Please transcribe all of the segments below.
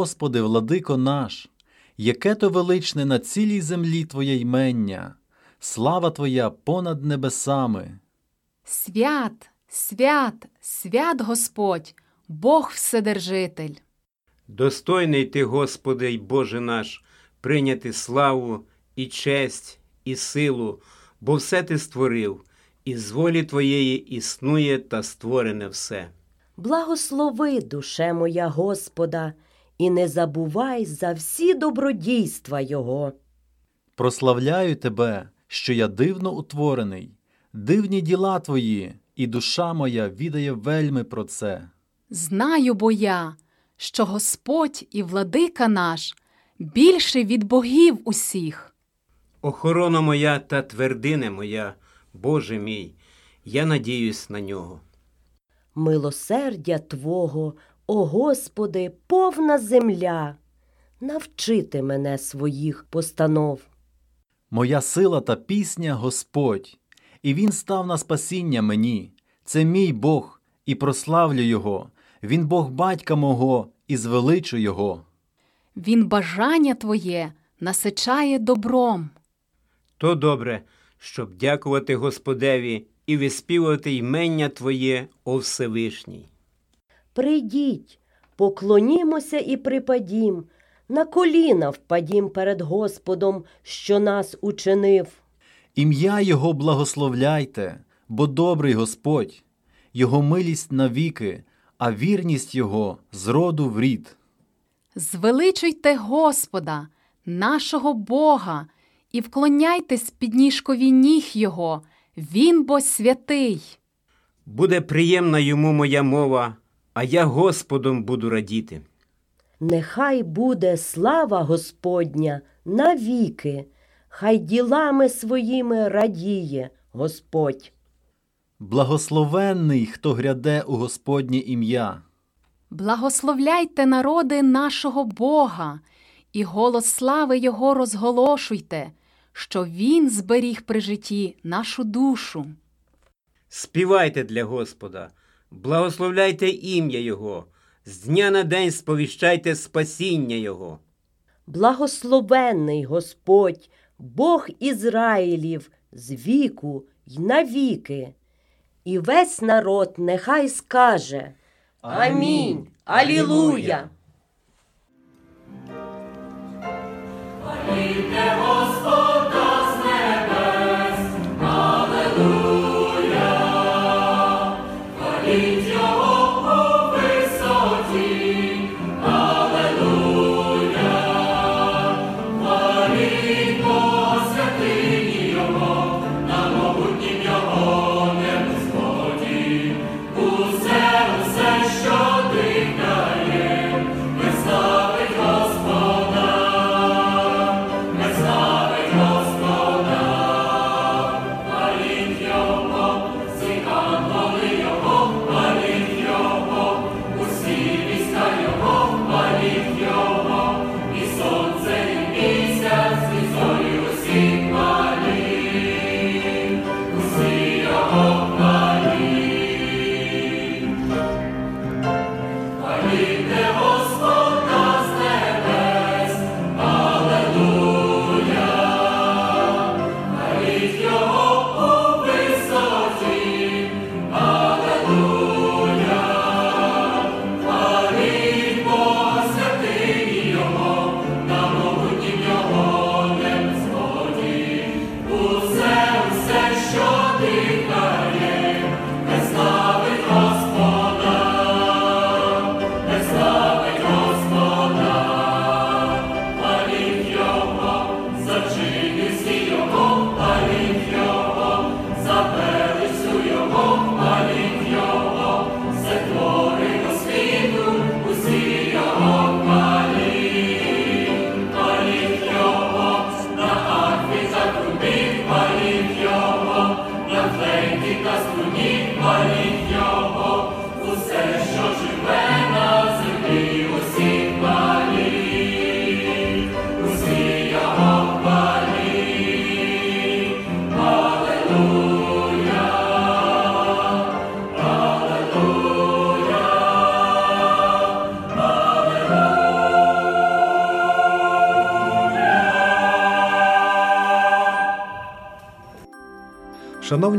Господи, владико наш, яке то величне на цілій землі Твоє ймення, слава Твоя понад небесами. Свят, свят, свят Господь, Бог Вседержитель. Достойний ти, Господи й Боже наш, прийняти славу і честь, і силу, бо все ти створив, і з волі Твоєї існує та створене все. Благослови, душе моя Господа, і не забувай за всі добродійства Його. Прославляю Тебе, що я дивно утворений, дивні діла Твої, і душа моя відає вельми про це. Знаю бо я, що Господь і владика наш більший від богів усіх. Охорона моя та твердине моя, Боже мій, я надіюсь на нього. Милосердя Твого, о Господи, повна земля. Навчити мене своїх постанов. Моя сила та пісня Господь, і Він став на спасіння мені. Це мій Бог, і прославлю Його. Він Бог батька мого, і звеличу Його. Він бажання Твоє насичає добром. То добре, щоб дякувати Господеві і виспівувати ймення Твоє, о Всевишній. Прийдіть, поклонімося і припадім, на коліна впадім перед Господом, що нас учинив. Ім'я Його благословляйте, бо добрий Господь, Його милість навіки, а вірність Його з роду в рід. Звеличуйте Господа, нашого Бога, і вклоняйтесь під ніжкові ніг Його, Він бо святий. Буде приємна йому моя мова, а я Господом буду радіти. Нехай буде слава Господня навіки, хай ділами своїми радіє Господь. Благословенний, хто гряде у Господнє ім'я. Благословляйте народи нашого Бога, і голос слави Його розголошуйте, що Він зберіг при житті нашу душу. Співайте для Господа, благословляйте ім'я Його, з дня на день сповіщайте спасіння Його. Благословенний Господь, Бог Ізраїлів, з віку й навіки. І весь народ нехай скаже Амінь. Алілуя.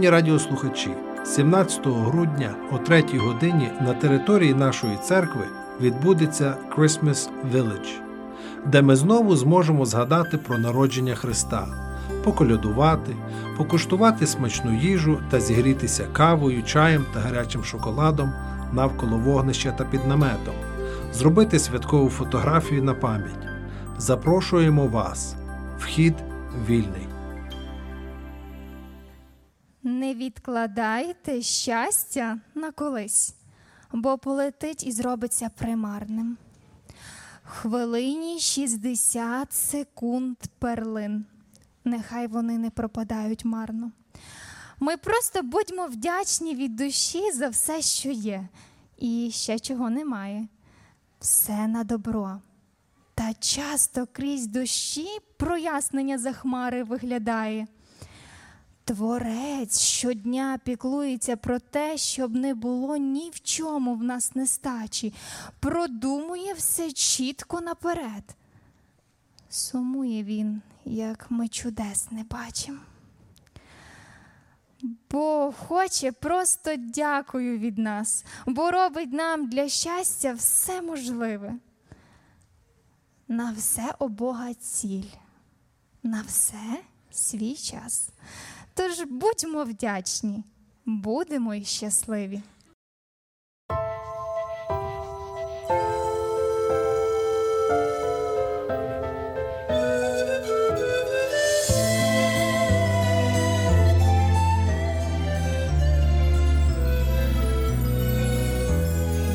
Шановні радіослухачі, 17 грудня о 3 годині на території нашої церкви відбудеться Christmas Village, де ми знову зможемо згадати про народження Христа, поколядувати, покуштувати смачну їжу та зігрітися кавою, чаєм та гарячим шоколадом навколо вогнища та під наметом, зробити святкову фотографію на пам'ять. Запрошуємо вас. Вхід вільний. Відкладайте щастя на колись, бо полетить і зробиться примарним. Хвилині 60 секунд перлин. Нехай вони не пропадають марно. Ми просто будьмо вдячні від душі за все, що є, і ще чого немає. Все на добро. Та часто крізь дощі прояснення за хмари виглядає. Творець щодня піклується про те, щоб не було ні в чому в нас нестачі, продумує все чітко наперед. Сумує він, як ми чудес не бачимо. Бо хоче просто дякую від нас, бо робить нам для щастя все можливе. На все у Бога ціль, на все свій час. Тож будьмо вдячні, будемо й щасливі.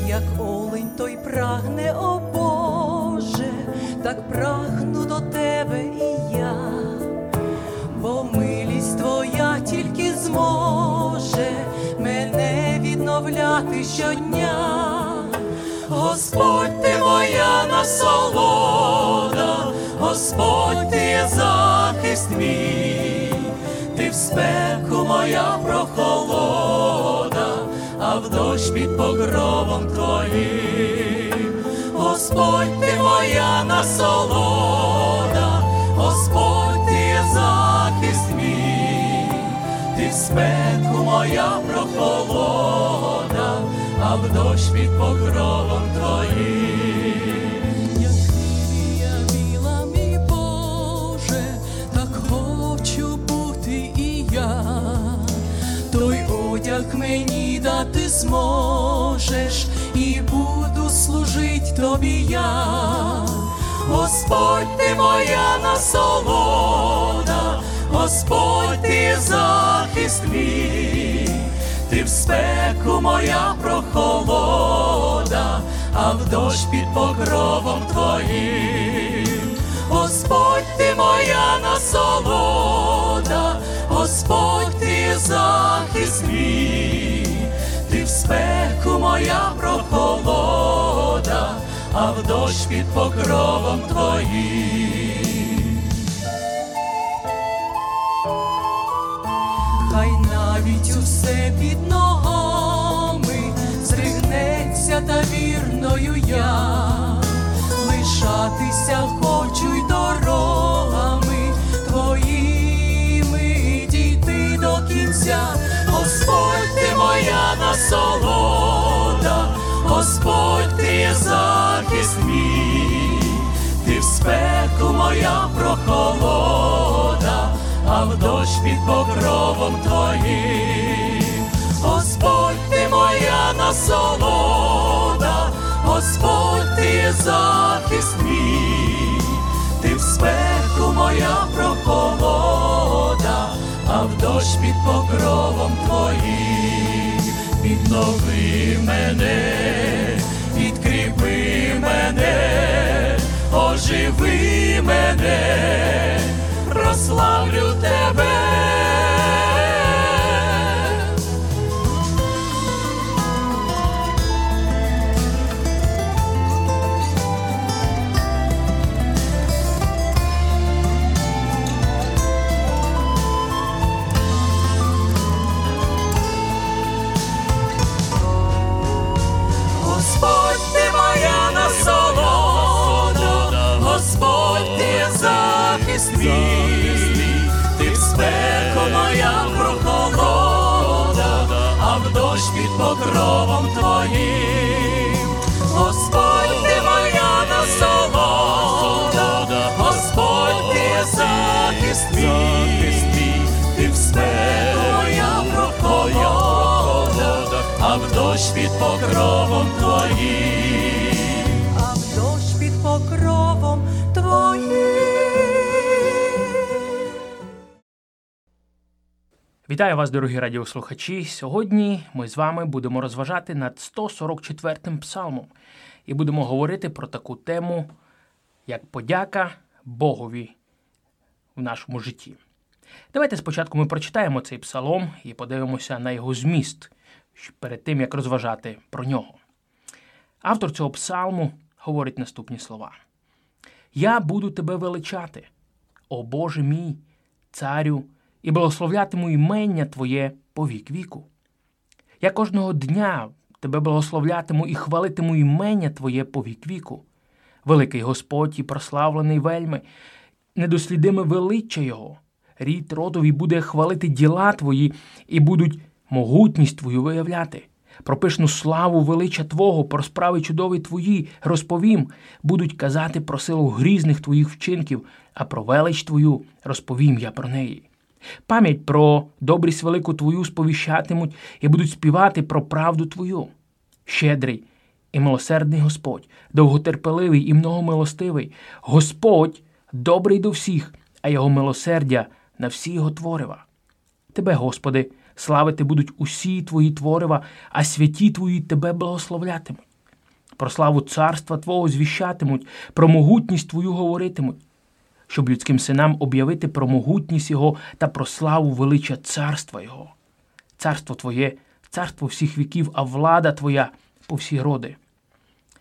Як олень той прагне, о Боже, так прагну щодня. Господь ти моя насолода, Господь ти є захист мій. спеку моя прохолода, а в дощ під покровом твоїм. Господь ти моя насолода, Господь ти є захист мій, ти в спеку моя прохолода, а в дощ під покровом твоїм. Як лілія біла, мій Боже, так хочу бути і я. Той одяг мені дати зможеш, і буду служить тобі я. Господь ти моя насолода, Господь ти захист мій, ти в спеку моя прохолода, а в дощ під покровом твоїм. Господь ти моя насолода, Господь ти захист мій, ти в спеку моя прохолода, а в дощ під покровом твоїм. Усе під ногами зригнеться та вірною я, лишатися хочу й дорогами твоїми. Дійти до кінця, Господь ти моя насолода, Господь ти є захист мій, ти в спеку моя прохолода, а в дощ під покровом твоїм. Господь ти моя насолода, Господь ти є захист мій, ти в спеку моя прохолода, а в дощ під покровом твоїм. Віднови мене, відкріпи мене, оживи мене, прославлю тебе. Дощ під покровом твоїм, а в дощ під покровом твоїм. Вітаю вас, дорогі радіослухачі. Сьогодні ми з вами будемо розважати над 144-м псалмом і будемо говорити про таку тему, як подяка Богові в нашому житті. Давайте спочатку ми прочитаємо цей псалом і подивимося на його зміст перед тим, як розважати про нього. Автор цього псалму говорить наступні слова: Я буду тебе величати, о Боже мій, царю, і благословлятиму імення Твоє по вік віку. Я кожного дня тебе благословлятиму і хвалитиму імення Твоє по вік віку. Великий Господь і прославлений вельми, недослідиме величчя Його. Рід родові буде хвалити діла Твої і будуть могутність Твою виявляти. Про пишну славу величчя Твого, про справи чудові Твої розповім, будуть казати про силу грізних Твоїх вчинків, а про велич Твою розповім я про неї. Пам'ять про добрість велику Твою сповіщатимуть і будуть співати про правду Твою. Щедрий і милосердний Господь, довготерпеливий і многомилостивий, Господь добрий до всіх, а його милосердя на всі його творива. Тебе, Господи, славити будуть усі твої творива, а святі твої тебе благословлятимуть. Про славу царства Твого звіщатимуть, про могутність Твою говоритимуть, щоб людським синам об'явити про могутність Його та про славу велича царства Його. Царство Твоє, царство всіх віків, а влада Твоя по всі роди.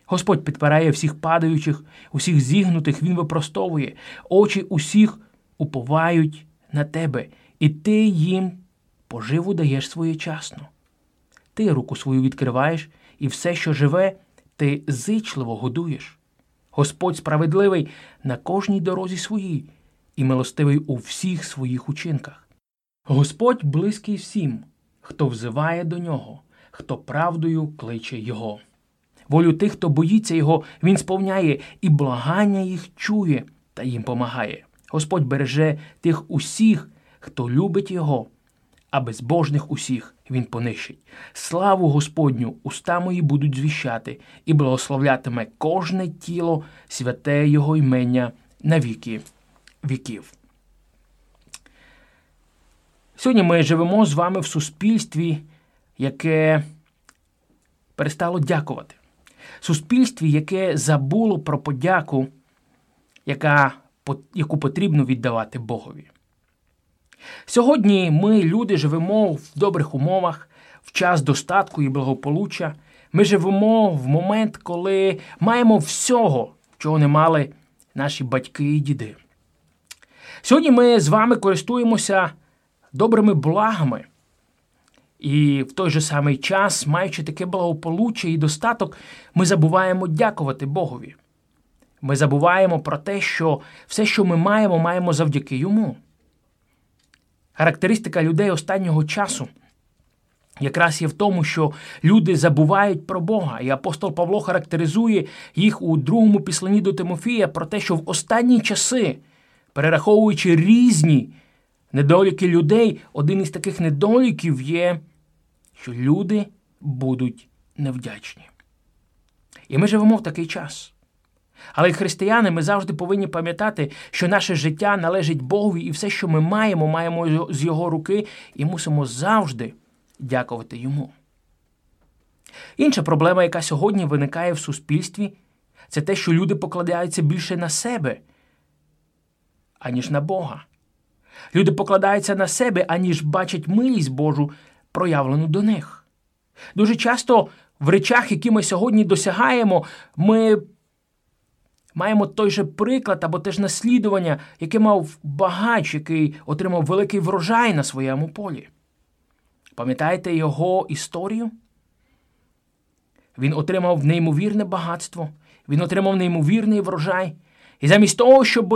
Господь підпирає всіх падаючих, усіх зігнутих Він випростовує, очі усіх уповають на тебе, і ти їм поживу даєш своєчасно. Ти руку свою відкриваєш, і все, що живе, ти зичливо годуєш. Господь справедливий на кожній дорозі своїй і милостивий у всіх своїх учинках. Господь близький всім, хто взиває до нього, хто правдою кличе Його. Волю тих, хто боїться Його, Він сповняє і благання їх чує та їм помагає. Господь береже тих усіх, хто любить Його, а безбожних усіх Він понищить. Славу Господню уста мої будуть звіщати, і благословлятиме кожне тіло святе Його імення на віки віків. Сьогодні ми живемо з вами в суспільстві, яке перестало дякувати. Суспільстві, яке забуло про подяку, яка, яку потрібно віддавати Богові. Сьогодні ми, люди, живемо в добрих умовах, в час достатку і благополуччя. Ми живемо в момент, коли маємо всього, чого не мали наші батьки і діди. Сьогодні ми з вами користуємося добрими благами. І в той же самий час, маючи таке благополуччя і достаток, ми забуваємо дякувати Богові. Ми забуваємо про те, що все, що ми маємо, маємо завдяки йому. Характеристика людей останнього часу якраз є в тому, що люди забувають про Бога. І апостол Павло характеризує їх у другому післанні до Тимофія про те, що в останні часи, перераховуючи різні недоліки людей, один із таких недоліків є, що люди будуть невдячні. І ми живемо в такий час. Але християни ми завжди повинні пам'ятати, що наше життя належить Богові, і все, що ми маємо, маємо з Його руки, і мусимо завжди дякувати Йому. Інша проблема, яка сьогодні виникає в суспільстві, це те, що люди покладаються більше на себе, аніж на Бога. Люди покладаються на себе, аніж бачать милість Божу, проявлену до них. Дуже часто в речах, які ми сьогодні досягаємо, ми маємо той же приклад або те ж наслідування, яке мав багач, який отримав великий врожай на своєму полі. Пам'ятаєте його історію? Він отримав неймовірне багатство, він отримав неймовірний врожай. І замість того, щоб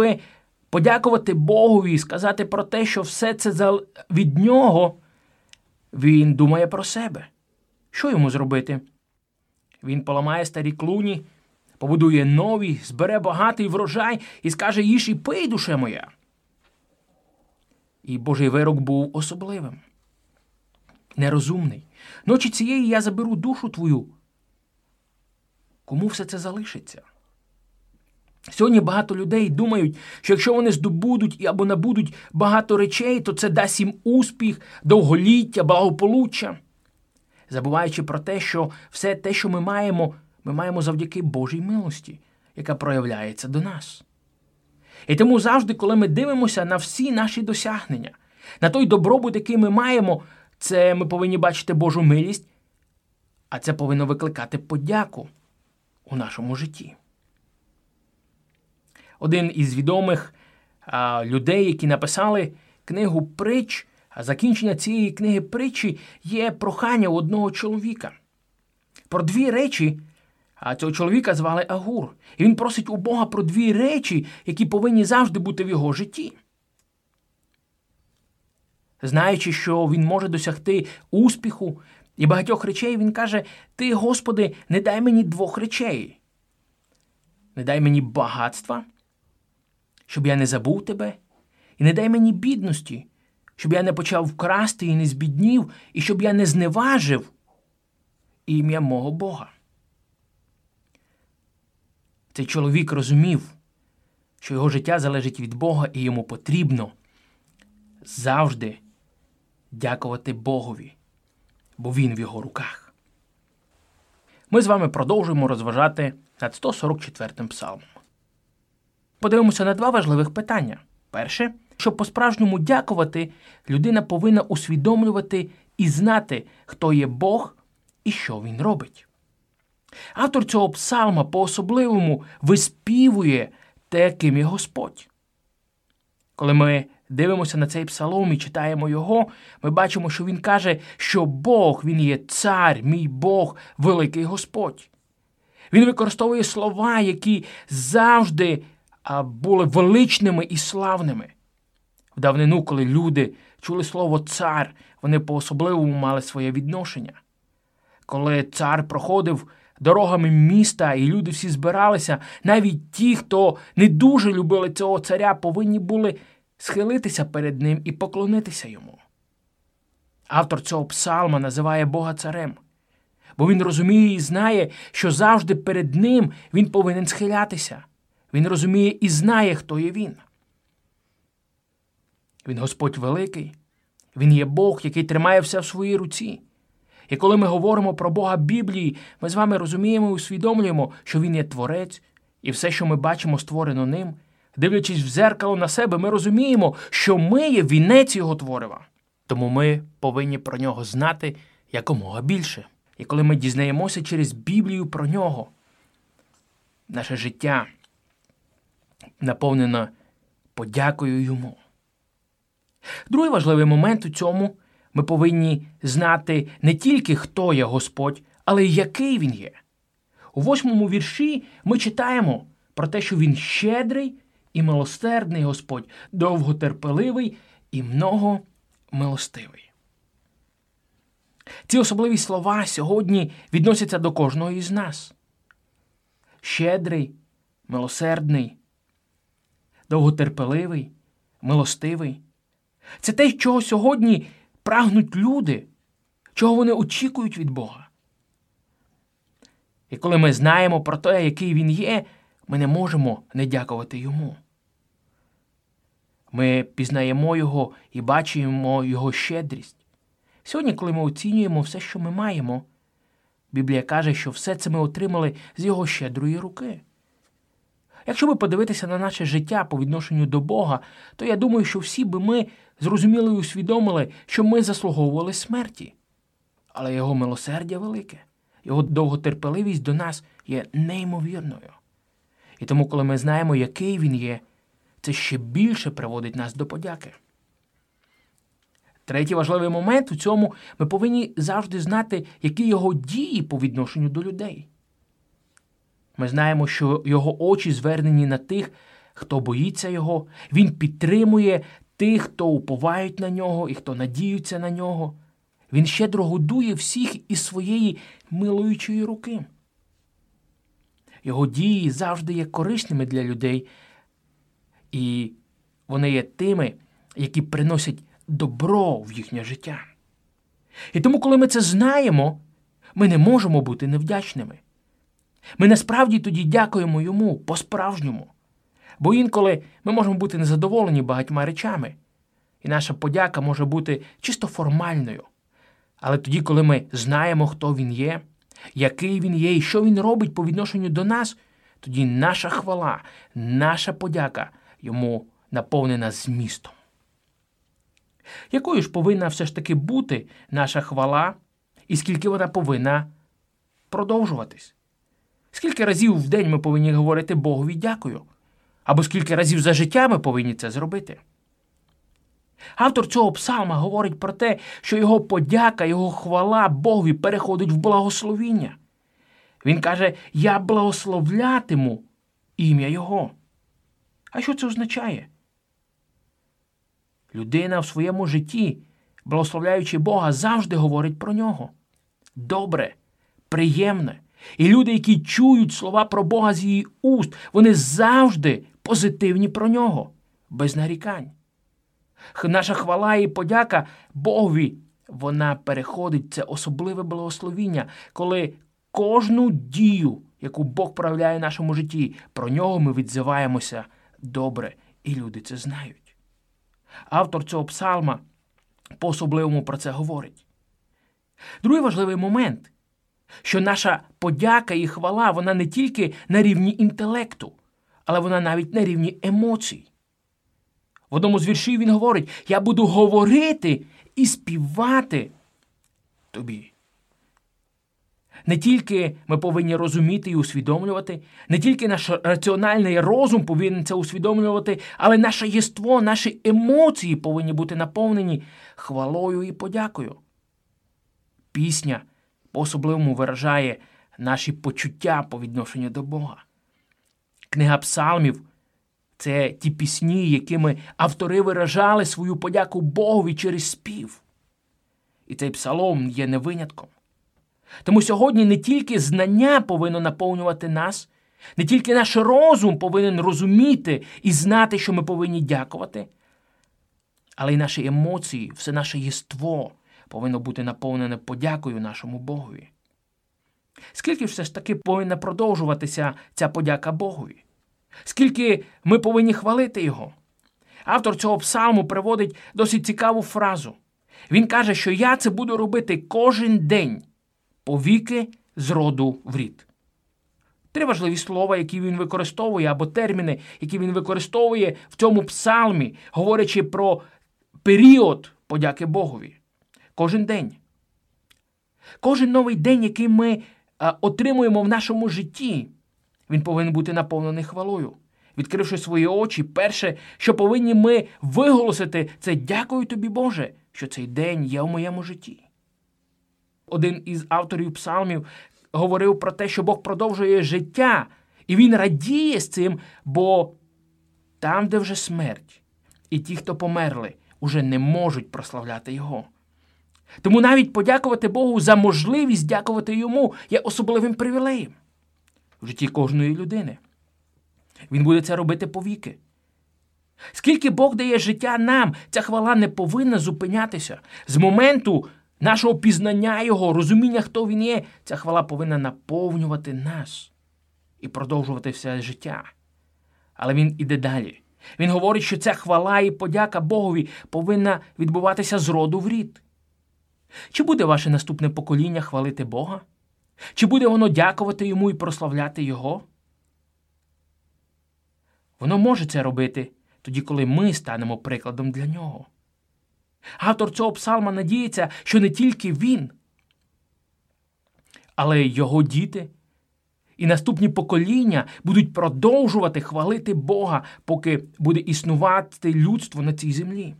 подякувати Богові і сказати про те, що все це від нього, він думає про себе. Що йому зробити? Він поламає старі клуні, побудує нові, збере багатий врожай і скаже їж і пий, душе моя. І Божий вирок був особливим, нерозумний. Ночі цієї я заберу душу твою. Кому все це залишиться? Сьогодні багато людей думають, що якщо вони здобудуть або набудуть багато речей, то це дасть їм успіх, довголіття, благополуччя. Забуваючи про те, що все те, що ми маємо, ми маємо завдяки Божій милості, яка проявляється до нас. І тому завжди, коли ми дивимося на всі наші досягнення, на той добробут, який ми маємо, це ми повинні бачити Божу милість, а це повинно викликати подяку у нашому житті. Один із відомих а, людей, які написали книгу притч, а закінчення цієї книги притчі є прохання одного чоловіка. Про дві речі а цього чоловіка звали Агур. І він просить у Бога про дві речі, які повинні завжди бути в його житті. Знаючи, що він може досягти успіху і багатьох речей, він каже: Ти, Господи, не дай мені двох речей. Не дай мені багатства, щоб я не забув тебе, і не дай мені бідності, щоб я не почав вкрасти і не збіднів, і щоб я не зневажив ім'я мого Бога. Цей чоловік розумів, що його життя залежить від Бога, і йому потрібно завжди дякувати Богові, бо він в його руках. Ми з вами продовжуємо розважати над 144 псалмом. Подивимося на два важливих питання. Перше, щоб по-справжньому дякувати, людина повинна усвідомлювати і знати, хто є Бог і що він робить. Автор цього псалма по-особливому виспівує те, ким є Господь. Коли ми дивимося на цей псалом і читаємо його, ми бачимо, що він каже, що Бог, він є цар, мій Бог, великий Господь. Він використовує слова, які завжди були величними і славними. В давнину, коли люди чули слово цар, вони по-особливому мали своє відношення. Коли цар проходив дорогами міста, і люди всі збиралися, навіть ті, хто не дуже любили цього царя, повинні були схилитися перед ним і поклонитися йому. Автор цього псалма називає Бога царем, бо він розуміє і знає, що завжди перед ним він повинен схилятися. Він розуміє і знає, хто є він. Він Господь великий, Він є Бог, який тримає все в своїй руці. І коли ми говоримо про Бога Біблії, ми з вами розуміємо і усвідомлюємо, що Він є Творець, і все, що ми бачимо, створено ним. Дивлячись в зеркало на себе, ми розуміємо, що ми є вінець Його творива. Тому ми повинні про нього знати якомога більше. І коли ми дізнаємося через Біблію про нього, наше життя наповнено подякою йому. Другий важливий момент у цьому ми повинні знати не тільки, хто є Господь, але й який він є. У восьмому вірші ми читаємо про те, що він щедрий і милосердний Господь, довготерпеливий і многомилостивий. Ці особливі слова сьогодні відносяться до кожного із нас. Щедрий, милосердний, довготерпеливий, милостивий. Це те, чого сьогодні прагнуть люди, чого вони очікують від Бога. І коли ми знаємо про те, який він є, ми не можемо не дякувати йому. Ми пізнаємо Його і бачимо Його щедрість. Сьогодні, коли ми оцінюємо все, що ми маємо, Біблія каже, що все це ми отримали з Його щедрої руки. Якщо ви подивитися на наше життя по відношенню до Бога, то я думаю, що всі би ми зрозуміли і усвідомили, що ми заслуговували смерті. Але Його милосердя велике, Його довготерпеливість до нас є неймовірною. І тому, коли ми знаємо, який він є, це ще більше приводить нас до подяки. Третій важливий момент у цьому ми повинні завжди знати, які його дії по відношенню до людей. Ми знаємо, що його очі звернені на тих, хто боїться його, він підтримує тих, хто уповають на нього і хто надіються на нього. Він щедро годує всіх із своєї милуючої руки. Його дії завжди є корисними для людей, і вони є тими, які приносять добро в їхнє життя. І тому, коли ми це знаємо, ми не можемо бути невдячними. Ми насправді тоді дякуємо йому по-справжньому. Бо інколи ми можемо бути незадоволені багатьма речами, і наша подяка може бути чисто формальною. Але тоді, коли ми знаємо, хто він є, який він є і що він робить по відношенню до нас, тоді наша хвала, наша подяка йому наповнена змістом. Якою ж повинна все ж таки бути наша хвала, і скільки вона повинна продовжуватись? Скільки разів в день ми повинні говорити Богові дякую? Або скільки разів за життя ми повинні це зробити? Автор цього псалма говорить про те, що його подяка, його хвала Богові переходить в благословіння. Він каже: Я благословлятиму ім'я Його. А що це означає? Людина в своєму житті, благословляючи Бога, завжди говорить про нього. Добре, приємне. І люди, які чують слова про Бога з її уст, вони завжди позитивні про нього, без нарікань. Наша хвала і подяка Богові, вона переходить це особливе благословіння, коли кожну дію, яку Бог проявляє в нашому житті, про нього ми відзиваємося добре, і люди це знають. Автор цього псалма по-особливому про це говорить. Другий важливий момент, що наша подяка і хвала, вона не тільки на рівні інтелекту, але вона навіть на рівні емоцій. В одному з віршів він говорить: Я буду говорити і співати тобі. Не тільки ми повинні розуміти і усвідомлювати, не тільки наш раціональний розум повинен це усвідомлювати, але наше єство, наші емоції повинні бути наповнені хвалою і подякою. Пісня по-особливому виражає наші почуття по відношенню до Бога. Книга псалмів це ті пісні, якими автори виражали свою подяку Богові через спів. І цей псалом є не винятком. Тому сьогодні не тільки знання повинно наповнювати нас, не тільки наш розум повинен розуміти і знати, що ми повинні дякувати, але й наші емоції, все наше єство повинно бути наповнене подякою нашому Богові. Скільки все ж таки повинна продовжуватися ця подяка Богові? Скільки ми повинні хвалити Його? Автор цього псалму приводить досить цікаву фразу. Він каже, що я це буду робити кожен день, повіки з роду в рід. Три важливі слова, які він використовує, або терміни, які він використовує в цьому псалмі, говорячи про період подяки Богові. Кожен день. Кожен новий день, який ми отримуємо в нашому житті, він повинен бути наповнений хвалою. Відкривши свої очі, перше, що повинні ми виголосити, це дякую тобі, Боже, що цей день є в моєму житті. Один із авторів псалмів говорив про те, що Бог продовжує життя, і він радіє з цим, бо там, де вже смерть, і ті, хто померли, уже не можуть прославляти Його. Тому навіть подякувати Богу за можливість дякувати йому є особливим привілеєм в житті кожної людини. Він буде це робити повіки. Скільки Бог дає життя нам, ця хвала не повинна зупинятися. З моменту нашого пізнання Його, розуміння, хто Він є, ця хвала повинна наповнювати нас і продовжувати все життя. Але він іде далі. Він говорить, що ця хвала і подяка Богові повинна відбуватися з роду в рід. Чи буде ваше наступне покоління хвалити Бога? Чи буде воно дякувати йому і прославляти Його? Воно може це робити тоді, коли ми станемо прикладом для нього. Автор цього псалма надіється, що не тільки він, але й його діти і наступні покоління будуть продовжувати хвалити Бога, поки буде існувати людство на цій землі.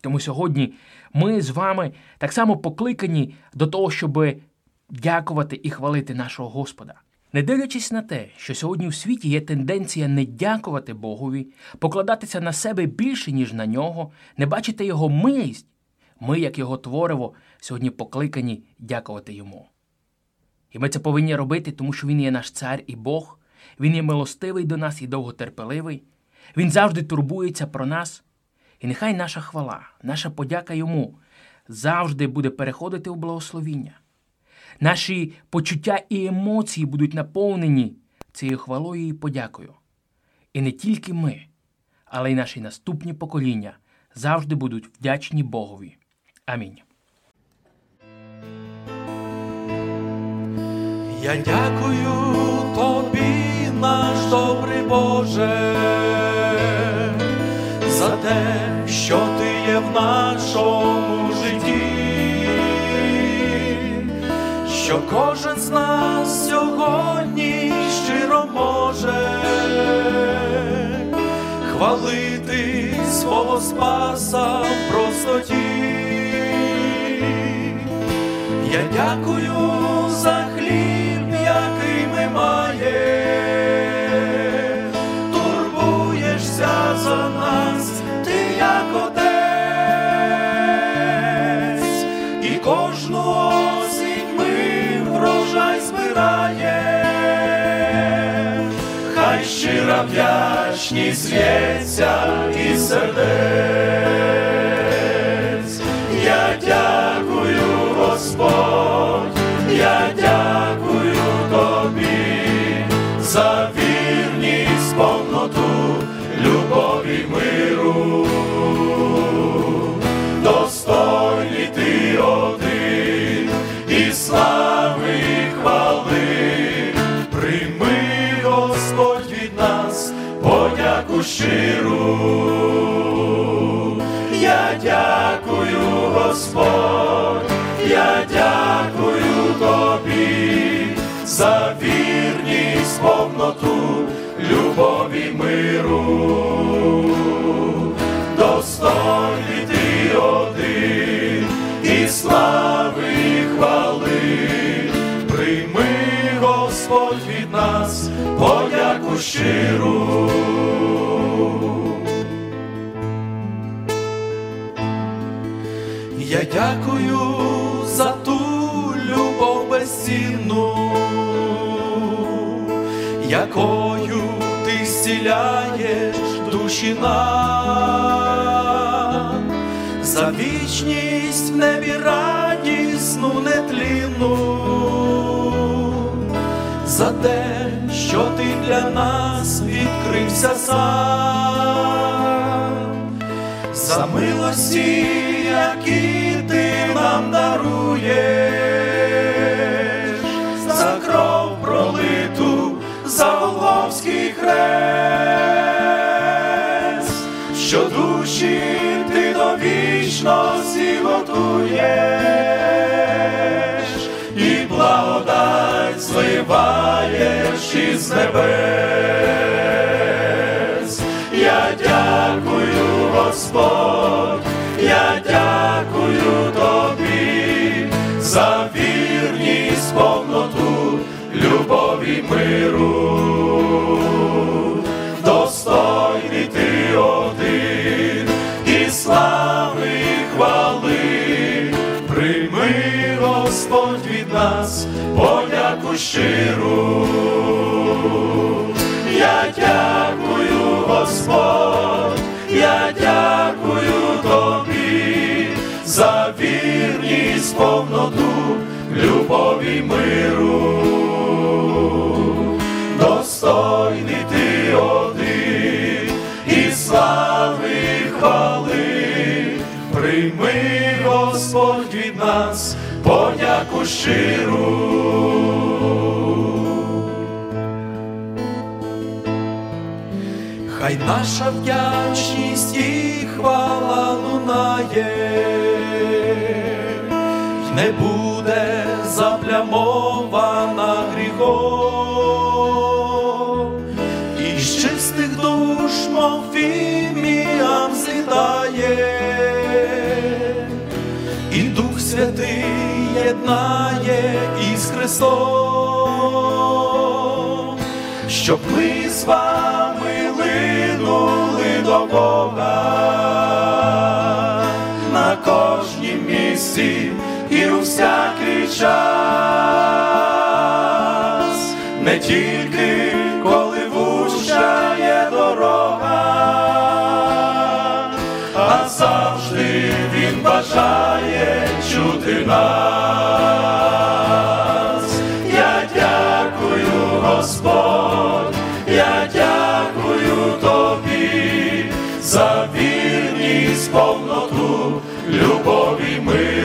Тому сьогодні ми з вами так само покликані до того, щоб дякувати і хвалити нашого Господа. Не дивлячись на те, що сьогодні в світі є тенденція не дякувати Богові, покладатися на себе більше, ніж на нього, не бачити його милість, ми, як його твориво, сьогодні покликані дякувати йому. І ми це повинні робити, тому що Він є наш цар і Бог, Він є милостивий до нас і довготерпеливий, Він завжди турбується про нас. І нехай наша хвала, наша подяка йому завжди буде переходити у благословіння. Наші почуття і емоції будуть наповнені цією хвалою і подякою. І не тільки ми, але й наші наступні покоління завжди будуть вдячні Богові. Амінь. Я дякую тобі, наш добрий Боже, за те, що ти є в нашому житті, що кожен з нас сьогодні щиро може хвалити свого Спаса в простоті. Я дякую вдячність лється із сердець. Щиру. Я дякую, Господь, я дякую тобі, за вірність, повноту, любові миру, достойний ти один і слави і хвали, прийми, Господь від нас, подяку щиру. Я дякую за ту любов безцінну, якою ти зціляєш душі нам, за вічність в небі радісну, нетлінну, за те, що ти для нас відкрився сам. За милості, які нам даруєш, за кров пролиту, за Голговський хрест, що душі ти до вічності готуєш, і благодать зливаєш із небес. Я дякую, Господь, за вірність, повноту, любові миру. Достойний ти один і слави і хвали, прийми, Господь, від нас подяку щиру. Я дякую, Господь, я дякую за вірність, повноту, любові миру. Достойний ти один і слави хвали, прийми, Господь, від нас подяку щиру. Хай наша вдячність і хвала лунає, не буде заплямована гріхом, і з чистих душ, мов фіміям злітає, і Дух Святий єднає із Христом, щоб ми з вами линули до Бога. На кожнім місці і у всякий час, не тільки коли вуща є дорога, а завжди він бажає чути нас. Я дякую, Господь, я дякую тобі за вірність, повноту, любові миру.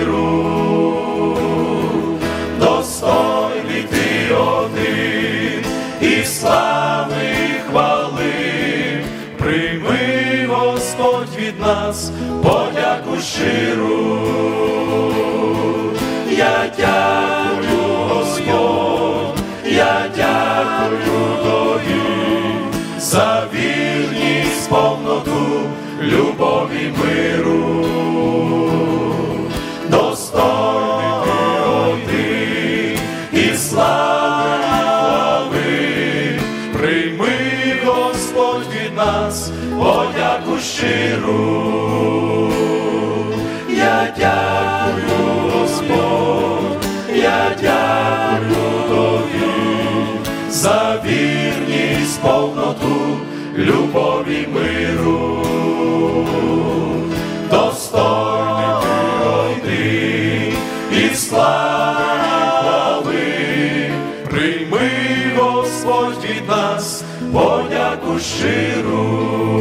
Слави хвали, прийми, Господь, від нас подяку щиру. Я дякую, Господь, я дякую тобі за вірність, повноту, любові миру. Щиру. Я дякую, Господь, я дякую тобі за вірність, повноту, любові миру. Достойний ти один і слави прийми, Господь, від нас подяку щиру.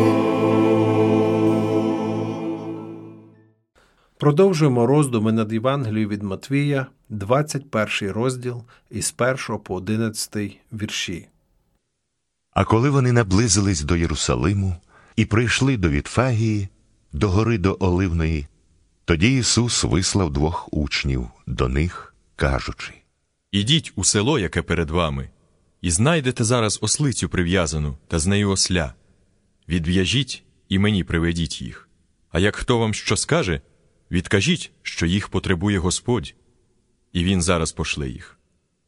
Продовжуємо роздуми над Євангелією від Матвія, 21 розділ із 1 по 11 вірші. А коли вони наблизились до Єрусалиму і прийшли до Вітфагії, до гори до Оливної, тоді Ісус вислав двох учнів до них, кажучи: Ідіть у село, яке перед вами, і знайдете зараз ослицю прив'язану та з нею осля. Відв'яжіть і мені приведіть їх. А як хто вам що скаже, відкажіть, що їх потребує Господь, і він зараз пошле їх.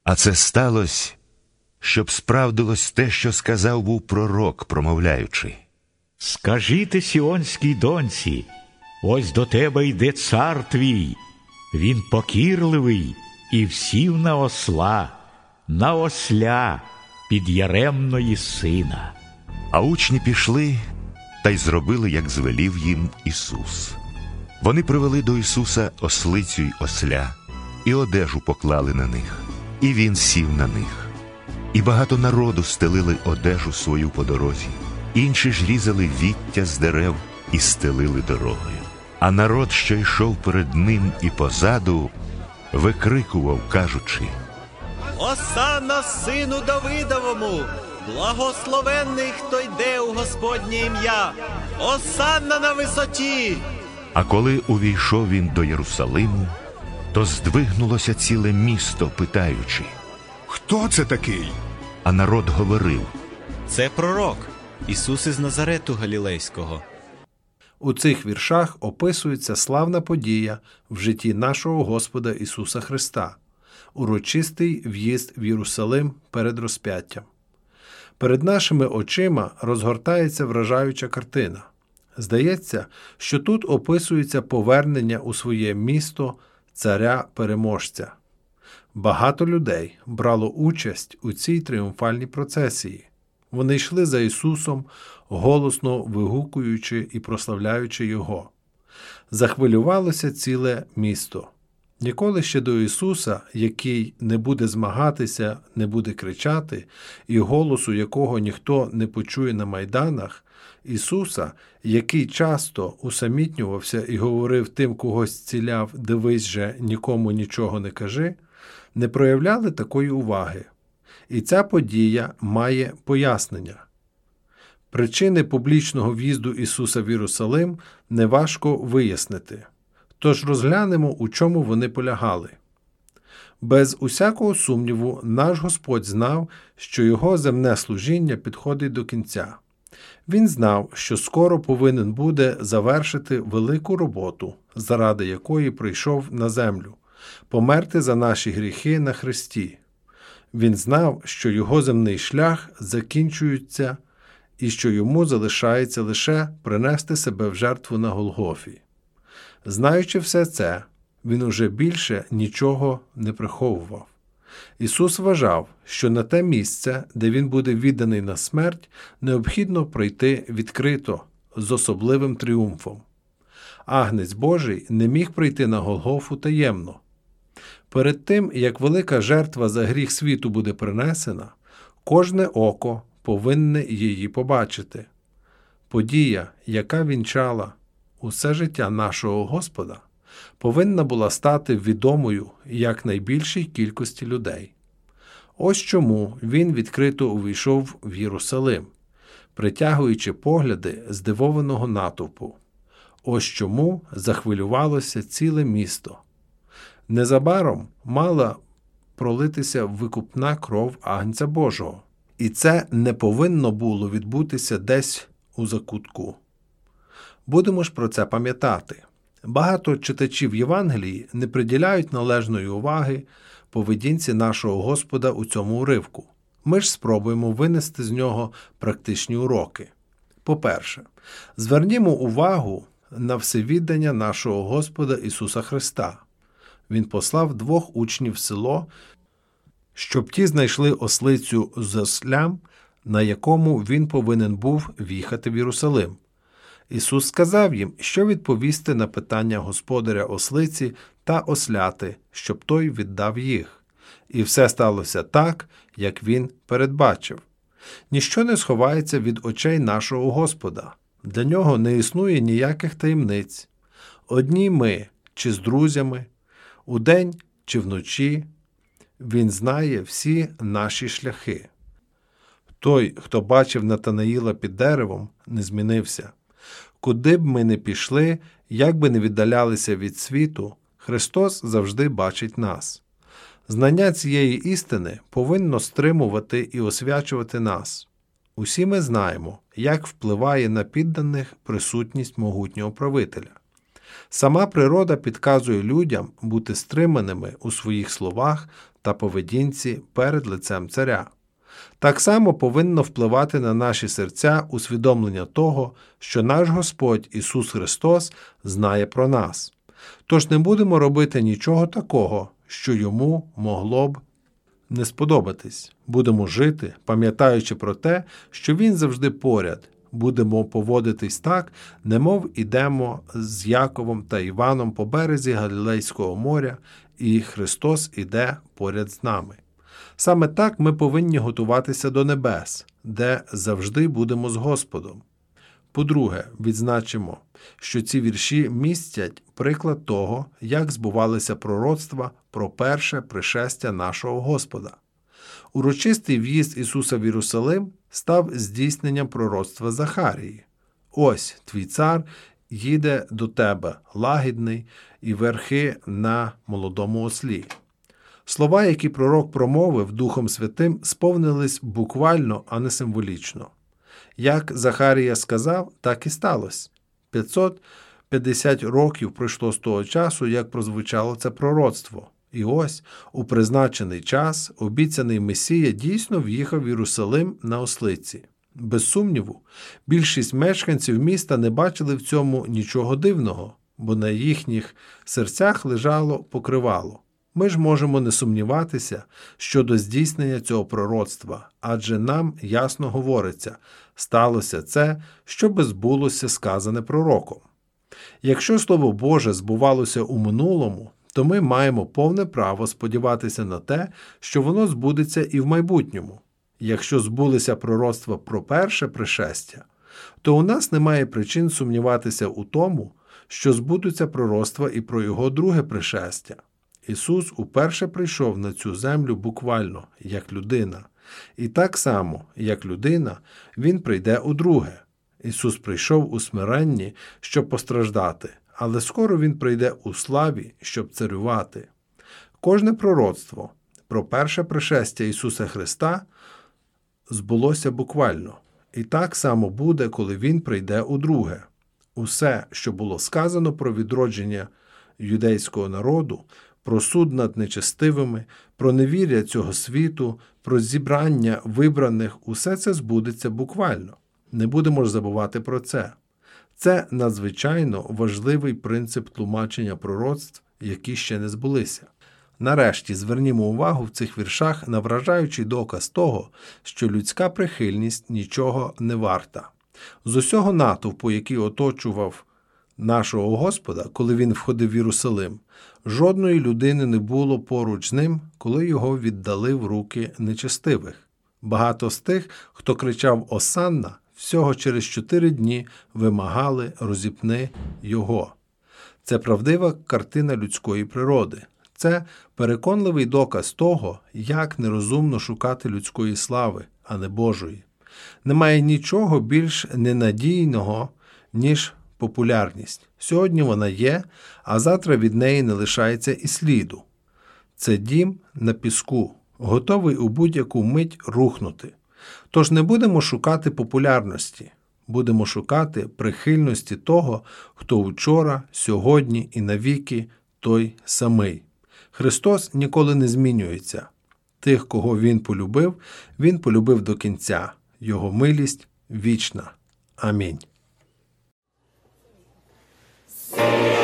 А це сталося, щоб справдилось те, що сказав був пророк, промовляючи. Скажіте сіонській доньці, ось до тебе йде цар твій, він покірливий і всів на осла, на осля під яремної сина. А учні пішли та й зробили, як звелів їм Ісус. Вони привели до Ісуса ослицю й осля, і одежу поклали на них, і Він сів на них. І багато народу стелили одежу свою по дорозі, інші ж різали віття з дерев і стелили дорогою. А народ, що йшов перед ним і позаду, викрикував, кажучи. Осанна сину Давидовому, благословенний, хто йде у Господнє ім'я, Осанна на висоті. А коли увійшов він до Єрусалиму, то здвигнулося ціле місто, питаючи. Хто це такий? А народ говорив. Це пророк Ісус із Назарету Галілейського. У цих віршах описується славна подія в житті нашого Господа Ісуса Христа, урочистий в'їзд в Єрусалим перед розп'яттям. Перед нашими очима розгортається вражаюча картина. Здається, що тут описується повернення у своє місто царя переможця. Багато людей брало участь у цій тріумфальній процесії. Вони йшли за Ісусом, голосно вигукуючи і прославляючи Його. Захвилювалося ціле місто. Ніколи ще до Ісуса, який не буде змагатися, не буде кричати, і голосу якого ніхто не почує на майданах, Ісуса, який часто усамітнювався і говорив тим, когось ціляв, дивись же, нікому нічого не кажи, не проявляли такої уваги. І ця подія має пояснення. Причини публічного в'їзду Ісуса в Єрусалим неважко вияснити. Тож розглянемо, у чому вони полягали. Без усякого сумніву, наш Господь знав, що його земне служіння підходить до кінця. Він знав, що скоро повинен буде завершити велику роботу, заради якої прийшов на землю, померти за наші гріхи на Христі. Він знав, що його земний шлях закінчується і що йому залишається лише принести себе в жертву на Голгофі. Знаючи все це, він уже більше нічого не приховував. Ісус вважав, що на те місце, де він буде відданий на смерть, необхідно пройти відкрито з особливим тріумфом. Агнець Божий не міг прийти на Голгофу таємно. Перед тим, як велика жертва за гріх світу буде принесена, кожне око повинне її побачити. Подія, яка вінчала усе життя нашого Господа, повинна була стати відомою якнайбільшій кількості людей. Ось чому він відкрито увійшов в Єрусалим, притягуючи погляди здивованого натовпу. Ось чому захвилювалося ціле місто. Незабаром мала пролитися викупна кров Агнця Божого, і це не повинно було відбутися десь у закутку. Будемо ж про це пам'ятати. Багато читачів Євангелії не приділяють належної уваги поведінці нашого Господа у цьому уривку. Ми ж спробуємо винести з нього практичні уроки. По-перше, звернімо увагу на всевіддання нашого Господа Ісуса Христа. Він послав двох учнів в село, щоб ті знайшли ослицю з ослям, на якому він повинен був в'їхати в Єрусалим. Ісус сказав їм, що відповісти на питання господаря ослиці та осляти, щоб той віддав їх. І все сталося так, як він передбачив. Ніщо не сховається від очей нашого Господа. Для нього не існує ніяких таємниць. Одні ми, чи з друзями, удень чи вночі, Він знає всі наші шляхи. Той, хто бачив Натанаїла під деревом, не змінився. Куди б ми не пішли, як би не віддалялися від світу, Христос завжди бачить нас. Знання цієї істини повинно стримувати і освячувати нас. Усі ми знаємо, як впливає на підданих присутність могутнього правителя. Сама природа підказує людям бути стриманими у своїх словах та поведінці перед лицем царя. Так само повинно впливати на наші серця усвідомлення того, що наш Господь Ісус Христос знає про нас. Тож не будемо робити нічого такого, що йому могло б не сподобатись. Будемо жити, пам'ятаючи про те, що Він завжди поряд. Будемо поводитись так, немов ідемо з Яковом та Іваном по березі Галілейського моря, і Христос іде поряд з нами. Саме так ми повинні готуватися до небес, де завжди будемо з Господом. По-друге, відзначимо, що ці вірші містять приклад того, як збувалися пророцтва про перше пришестя нашого Господа. Урочистий в'їзд Ісуса в Єрусалим став здійсненням пророцтва Захарії. Ось твій цар їде до тебе, лагідний, і верхи на молодому ослі. Слова, які пророк промовив Духом Святим, сповнились буквально, а не символічно. Як Захарія сказав, так і сталося. 550 років пройшло з того часу, як прозвучало це пророцтво. І ось у призначений час обіцяний Месія дійсно в'їхав в Єрусалим на ослиці. Без сумніву, більшість мешканців міста не бачили в цьому нічого дивного, бо на їхніх серцях лежало покривало. Ми ж можемо не сумніватися щодо здійснення цього пророцтва, адже нам ясно говориться, сталося це, що би збулося сказане пророком. Якщо Слово Боже збувалося у минулому, то ми маємо повне право сподіватися на те, що воно збудеться і в майбутньому. Якщо збулися пророцтва про перше пришестя, то у нас немає причин сумніватися у тому, що збудуться пророцтва і про його друге пришестя. Ісус уперше прийшов на цю землю буквально як людина, і так само, як людина, Він прийде удруге. Ісус прийшов у смиренні, щоб постраждати, але скоро Він прийде у славі, щоб царювати. Кожне пророцтво про перше пришестя Ісуса Христа збулося буквально, і так само буде, коли Він прийде удруге. Усе, що було сказано про відродження юдейського народу, про суд над нечестивими, про невір'я цього світу, про зібрання вибраних, усе це збудеться буквально. Не будемо ж забувати про це. Це надзвичайно важливий принцип тлумачення пророцтв, які ще не збулися. Нарешті звернімо увагу в цих віршах на вражаючий доказ того, що людська прихильність нічого не варта. З усього натовпу, який оточував нашого Господа, коли він входив в Єрусалим, жодної людини не було поруч з ним, коли його віддали в руки нечестивих. Багато з тих, хто кричав Осанна, всього через чотири дні вимагали розіпни його. Це правдива картина людської природи. Це переконливий доказ того, як нерозумно шукати людської слави, а не Божої. Немає нічого більш ненадійного, ніж популярність. Сьогодні вона є, а завтра від неї не лишається і сліду. Це дім на піску, готовий у будь-яку мить рухнути. Тож не будемо шукати популярності, будемо шукати прихильності того, хто вчора, сьогодні і навіки той самий. Христос ніколи не змінюється. Тих, кого Він полюбив, Він полюбив до кінця. Його милість вічна. Амінь. Sing.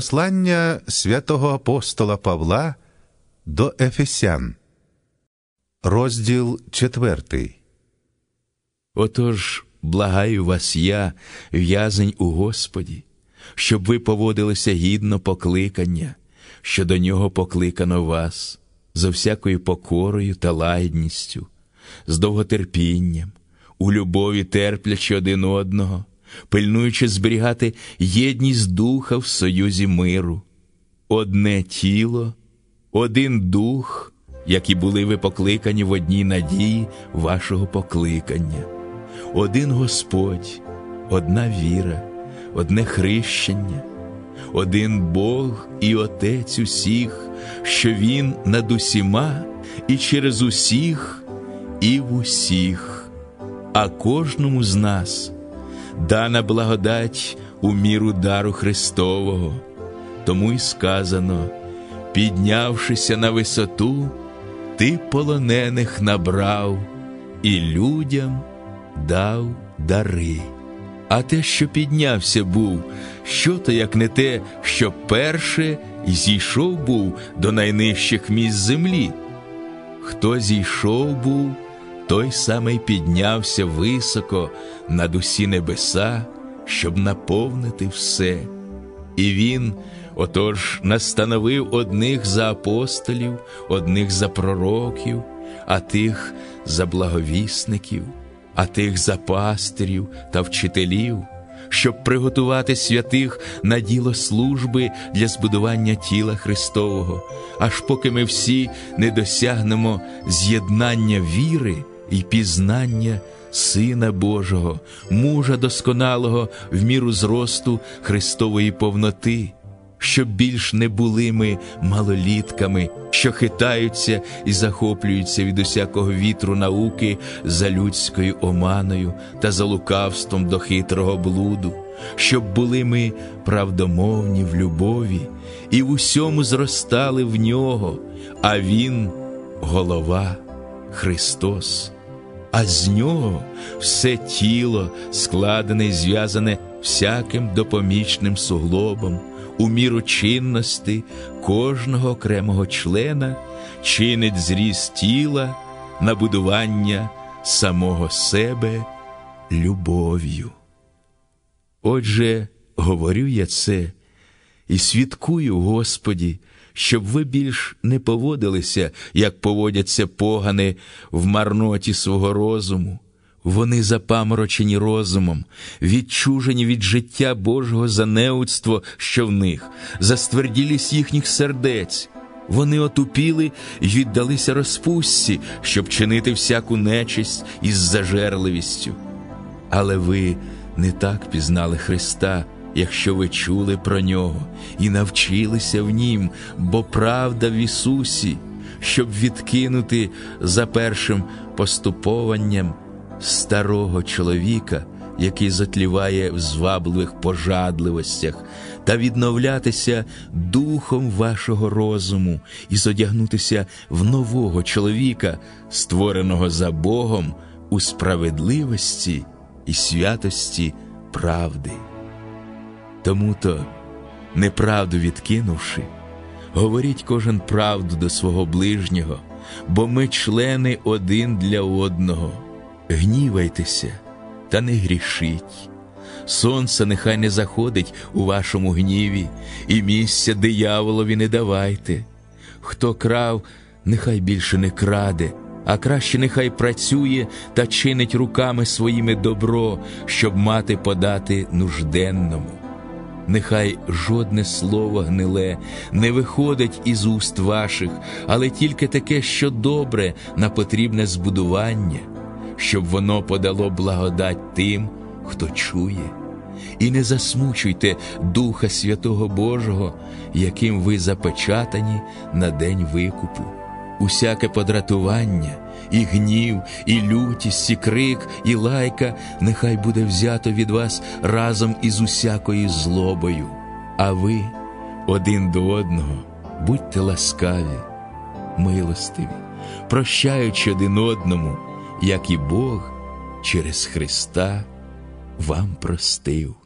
Послання святого апостола Павла до Ефесян, розділ четвертий. Отож, благаю вас я, в'язень у Господі, щоб ви поводилися гідно покликання, що до нього покликано вас, за всякою покорою та лагідністю, з довготерпінням, у любові терплячи один одного, пильнуючи зберігати єдність духа в союзі миру, одне тіло, один дух, які були ви покликані в одній надії вашого покликання, один Господь, одна віра, одне хрещення, один Бог і Отець усіх, що Він над усіма і через усіх, і в усіх, а кожному з нас дана благодать у міру дару Христового. Тому й сказано, піднявшися на висоту, ти полонених набрав і людям дав дари. А те, що піднявся був, що то як не те, що перше зійшов був до найнижчих місць землі. Хто зійшов був, той самий піднявся високо над усі небеса, щоб наповнити все. І він, отож, настановив одних за апостолів, одних за пророків, а тих за благовісників, а тих за пастирів та вчителів, щоб приготувати святих на діло служби для збудування тіла Христового, аж поки ми всі не досягнемо з'єднання віри і пізнання Сина Божого, мужа досконалого в міру зросту Христової повноти, щоб більш не були ми малолітками, що хитаються і захоплюються від усякого вітру науки за людською оманою та за лукавством до хитрого блуду, щоб були ми правдомовні в любові і в усьому зростали в нього, а Він голова Христос. А з нього все тіло складене і зв'язане всяким допомічним суглобом, у міру чинності кожного окремого члена чинить зріст тіла на будування самого себе любов'ю. Отже, говорю я це і свідкую, Господі, щоб ви більш не поводилися, як поводяться погани в марноті свого розуму. Вони запаморочені розумом, відчужені від життя Божого за неудство, що в них, за стверділість їхніх сердець. Вони отупіли й віддалися розпустці, щоб чинити всяку нечисть із зажерливістю. Але ви не так пізнали Христа, якщо ви чули про нього і навчилися в Нім, бо правда в Ісусі, щоб відкинути за першим поступованням старого чоловіка, який затліває в звабливих пожадливостях, та відновлятися духом вашого розуму і зодягнутися в нового чоловіка, створеного за Богом у справедливості і святості правди. Тому то, неправду відкинувши, говоріть кожен правду до свого ближнього, бо ми члени один для одного. Гнівайтеся та не грішіть. Сонце нехай не заходить у вашому гніві, і місця дияволові не давайте. Хто крав, нехай більше не краде, а краще нехай працює та чинить руками своїми добро, щоб мати подати нужденному. Нехай жодне слово гниле не виходить із уст ваших, але тільки таке, що добре на потрібне збудування, щоб воно подало благодать тим, хто чує. І не засмучуйте Духа Святого Божого, яким ви запечатані на день викупу. Усяке подратування, і гнів, і лютість, і крик, і лайка нехай буде взято від вас разом із усякою злобою. А ви один до одного будьте ласкаві, милостиві, прощаючи один одному, як і Бог через Христа вам простив.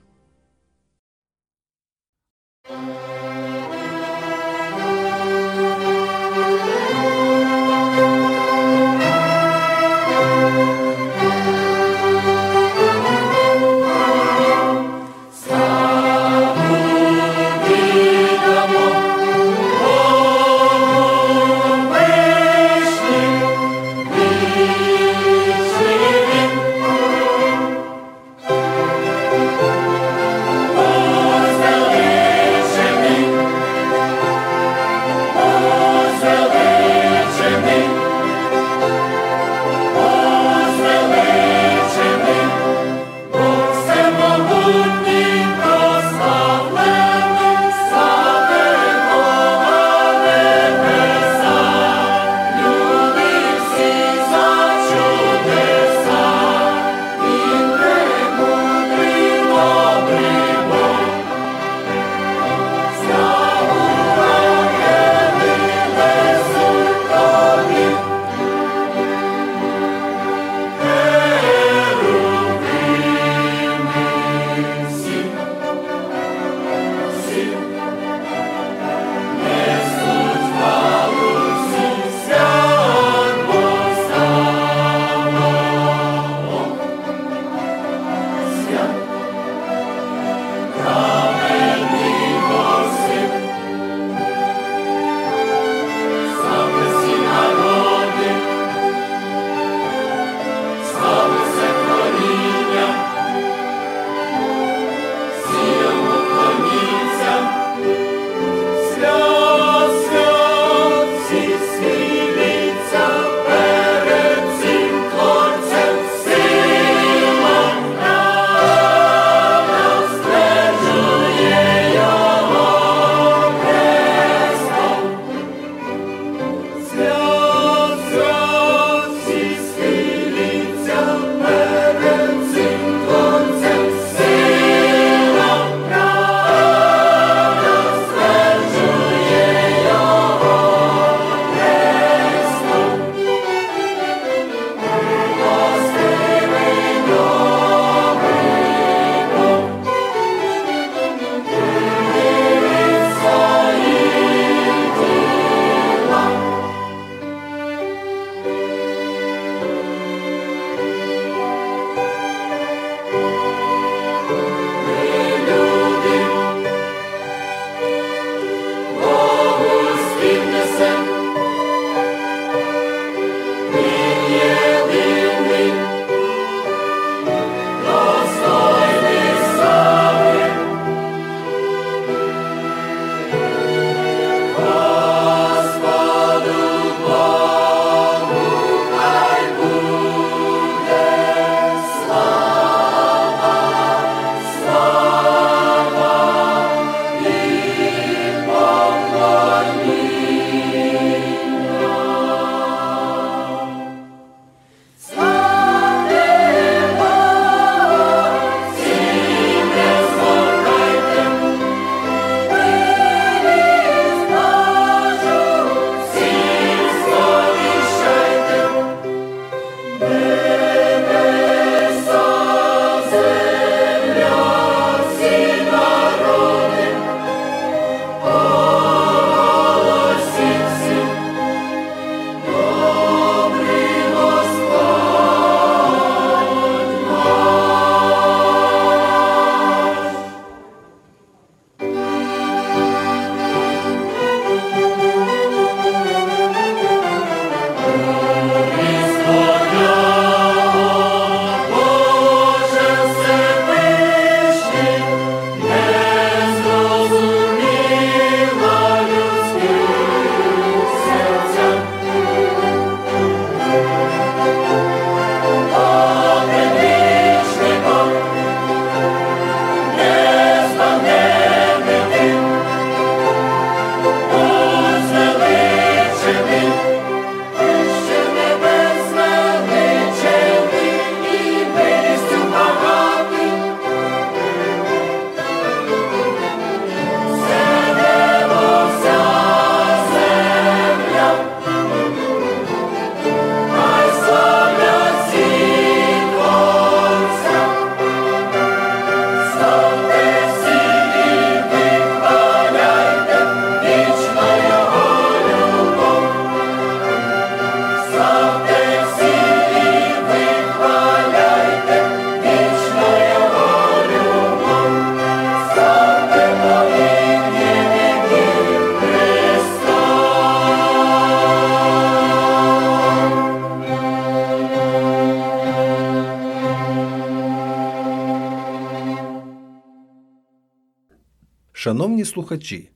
Шановні слухачі,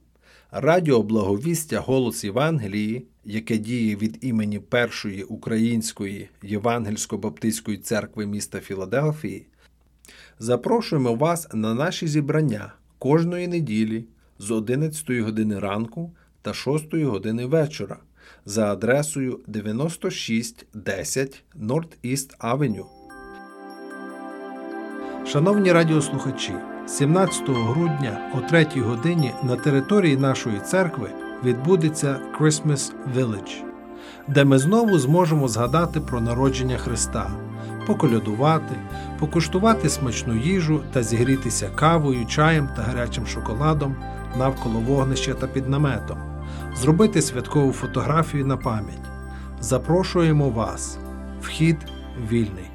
Радіо Благовістя Голос Євангелії, яке діє від імені Першої Української Євангельсько-Баптистської церкви міста Філадельфії, запрошуємо вас на наші зібрання кожної неділі з 11 години ранку та 6 години вечора за адресою 9610 North East Avenue. Шановні радіослухачі, 17 грудня о 3 годині на території нашої церкви відбудеться Christmas Village, де ми знову зможемо згадати про народження Христа, поколядувати, покуштувати смачну їжу та зігрітися кавою, чаєм та гарячим шоколадом навколо вогнища та під наметом, зробити святкову фотографію на пам'ять. Запрошуємо вас. Вхід вільний.